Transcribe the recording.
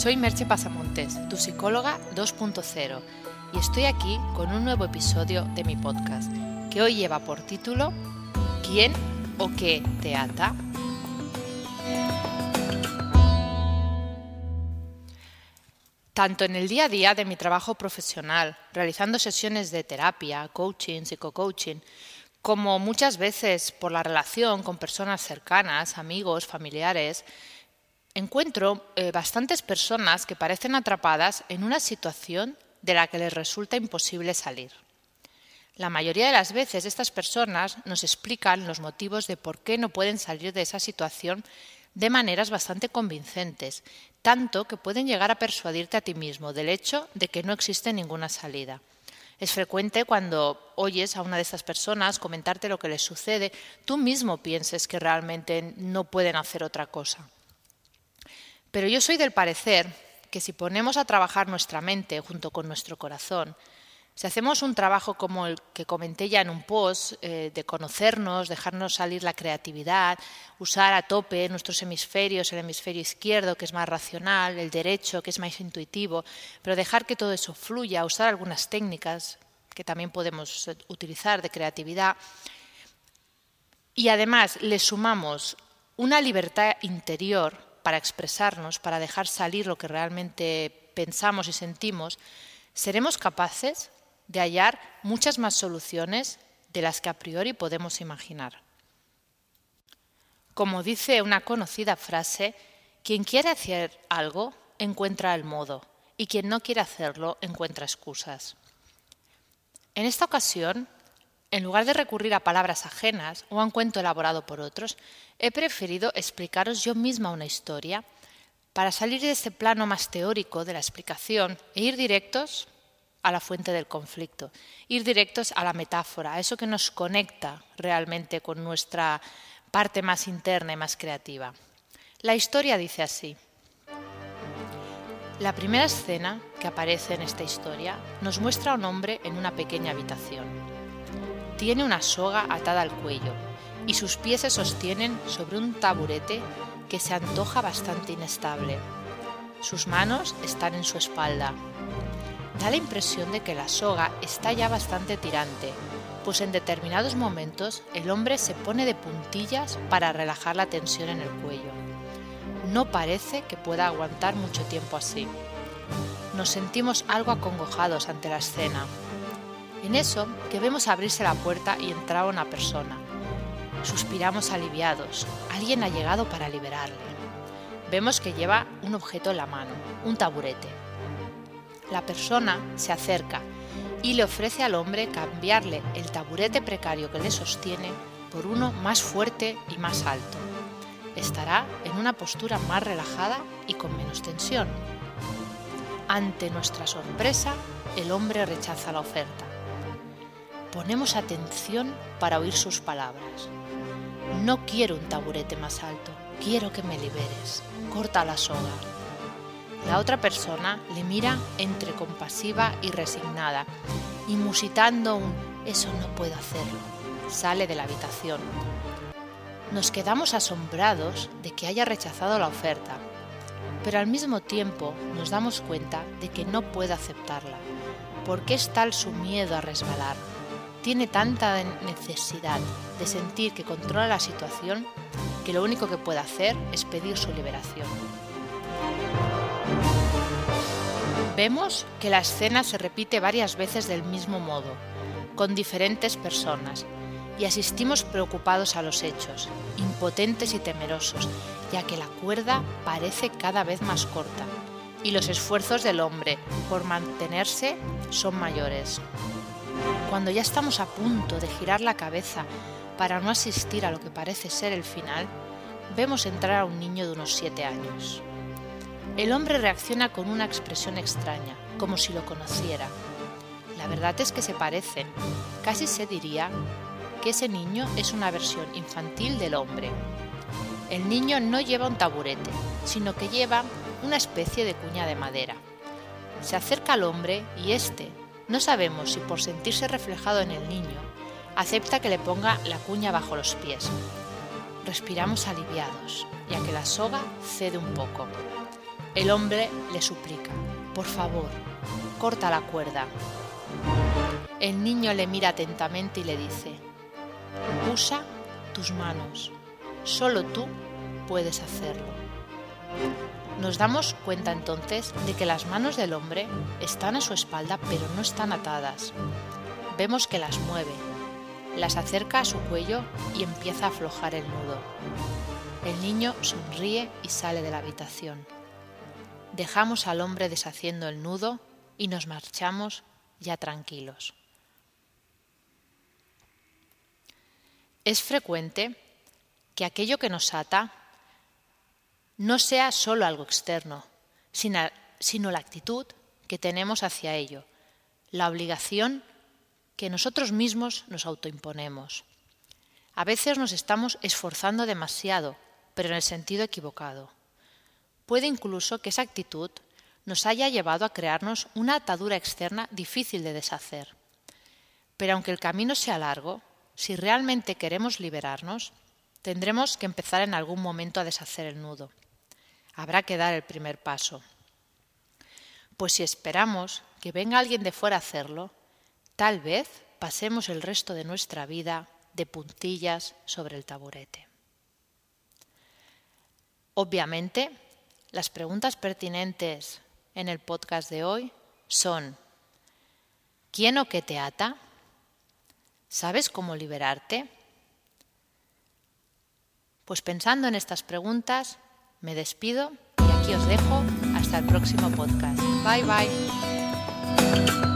Soy Merche Pasamontes, tu psicóloga 2.0, y estoy aquí con un nuevo episodio de mi podcast, que hoy lleva por título ¿Quién o qué te ata? Tanto en el día a día de mi trabajo profesional, realizando sesiones de terapia, coaching, psico-coaching, como muchas veces por la relación con personas cercanas, amigos, familiares, encuentro eh, bastantes personas que parecen atrapadas en una situación de la que les resulta imposible salir. La mayoría de las veces estas personas nos explican los motivos de por qué no pueden salir de esa situación de maneras bastante convincentes, tanto que pueden llegar a persuadirte a ti mismo del hecho de que no existe ninguna salida. Es frecuente cuando oyes a una de estas personas comentarte lo que les sucede, tú mismo pienses que realmente no pueden hacer otra cosa. Pero yo soy del parecer que si ponemos a trabajar nuestra mente junto con nuestro corazón, si hacemos un trabajo como el que comenté ya en un post, eh, de conocernos, dejarnos salir la creatividad, usar a tope nuestros hemisferios, el hemisferio izquierdo, que es más racional, el derecho, que es más intuitivo, pero dejar que todo eso fluya, usar algunas técnicas que también podemos eh, utilizar de creatividad, y además le sumamos una libertad interior para expresarnos, para dejar salir lo que realmente pensamos y sentimos, seremos capaces de hallar muchas más soluciones de las que a priori podemos imaginar. Como dice una conocida frase, quien quiere hacer algo encuentra el modo y quien no quiere hacerlo encuentra excusas. En esta ocasión, en lugar de recurrir a palabras ajenas o a un cuento elaborado por otros, he preferido explicaros yo misma una historia para salir de este plano más teórico de la explicación e ir directos a la fuente del conflicto, ir directos a la metáfora, a eso que nos conecta realmente con nuestra parte más interna y más creativa. La historia dice así. La primera escena que aparece en esta historia nos muestra a un hombre en una pequeña habitación. Tiene una soga atada al cuello y sus pies se sostienen sobre un taburete que se antoja bastante inestable. Sus manos están en su espalda Da la impresión de que la soga está ya bastante tirante, pues en determinados momentos el hombre se pone de puntillas para relajar la tensión en el cuello. No parece que pueda aguantar mucho tiempo así. Nos sentimos algo acongojados ante la escena. En eso, que vemos abrirse la puerta y entrar una persona. Suspiramos aliviados. Alguien ha llegado para liberarle. Vemos que lleva un objeto en la mano, un taburete la persona se acerca y le ofrece al hombre cambiarle el taburete precario que le sostiene por uno más fuerte y más alto. Estará en una postura más relajada y con menos tensión. Ante nuestra sorpresa, el hombre rechaza la oferta. Ponemos atención para oír sus palabras. No quiero un taburete más alto, quiero que me liberes. Corta la soga. La otra persona le mira entre compasiva y resignada y musitando un eso no puedo hacerlo, sale de la habitación. Nos quedamos asombrados de que haya rechazado la oferta, pero al mismo tiempo nos damos cuenta de que no puede aceptarla, porque es tal su miedo a resbalar. Tiene tanta necesidad de sentir que controla la situación que lo único que puede hacer es pedir su liberación. Vemos que la escena se repite varias veces del mismo modo, con diferentes personas, y asistimos preocupados a los hechos, impotentes y temerosos, ya que la cuerda parece cada vez más corta, y los esfuerzos del hombre por mantenerse son mayores. Cuando ya estamos a punto de girar la cabeza para no asistir a lo que parece ser el final, vemos entrar a un niño de unos siete años. El hombre reacciona con una expresión extraña, como si lo conociera. La verdad es que se parecen. Casi se diría que ese niño es una versión infantil del hombre. El niño no lleva un taburete, sino que lleva una especie de cuña de madera. Se acerca al hombre y éste, no sabemos si por sentirse reflejado en el niño, acepta que le ponga la cuña bajo los pies. Respiramos aliviados, ya que la soga cede un poco. El hombre le suplica, por favor, corta la cuerda. El niño le mira atentamente y le dice, usa tus manos, solo tú puedes hacerlo. Nos damos cuenta entonces de que las manos del hombre están a su espalda pero no están atadas. Vemos que las mueve, las acerca a su cuello y empieza a aflojar el nudo. El niño sonríe y sale de la habitación. Dejamos al hombre deshaciendo el nudo y nos marchamos ya tranquilos. Es frecuente que aquello que nos ata no sea solo algo externo, sino, la actitud que tenemos hacia ello, la obligación que nosotros mismos nos autoimponemos. A veces nos estamos esforzando demasiado, pero en el sentido equivocado. Puede incluso que esa actitud nos haya llevado a crearnos una atadura externa difícil de deshacer. Pero aunque el camino sea largo, si realmente queremos liberarnos, tendremos que empezar en algún momento a deshacer el nudo habrá que dar el primer paso. Pues si esperamos que venga alguien de fuera a hacerlo, tal vez pasemos el resto de nuestra vida de puntillas sobre el taburete. Obviamente, las preguntas pertinentes en el podcast de hoy son, ¿quién o qué te ata? ¿Sabes cómo liberarte? Pues pensando en estas preguntas, me despido y aquí os dejo hasta el próximo podcast. Bye bye.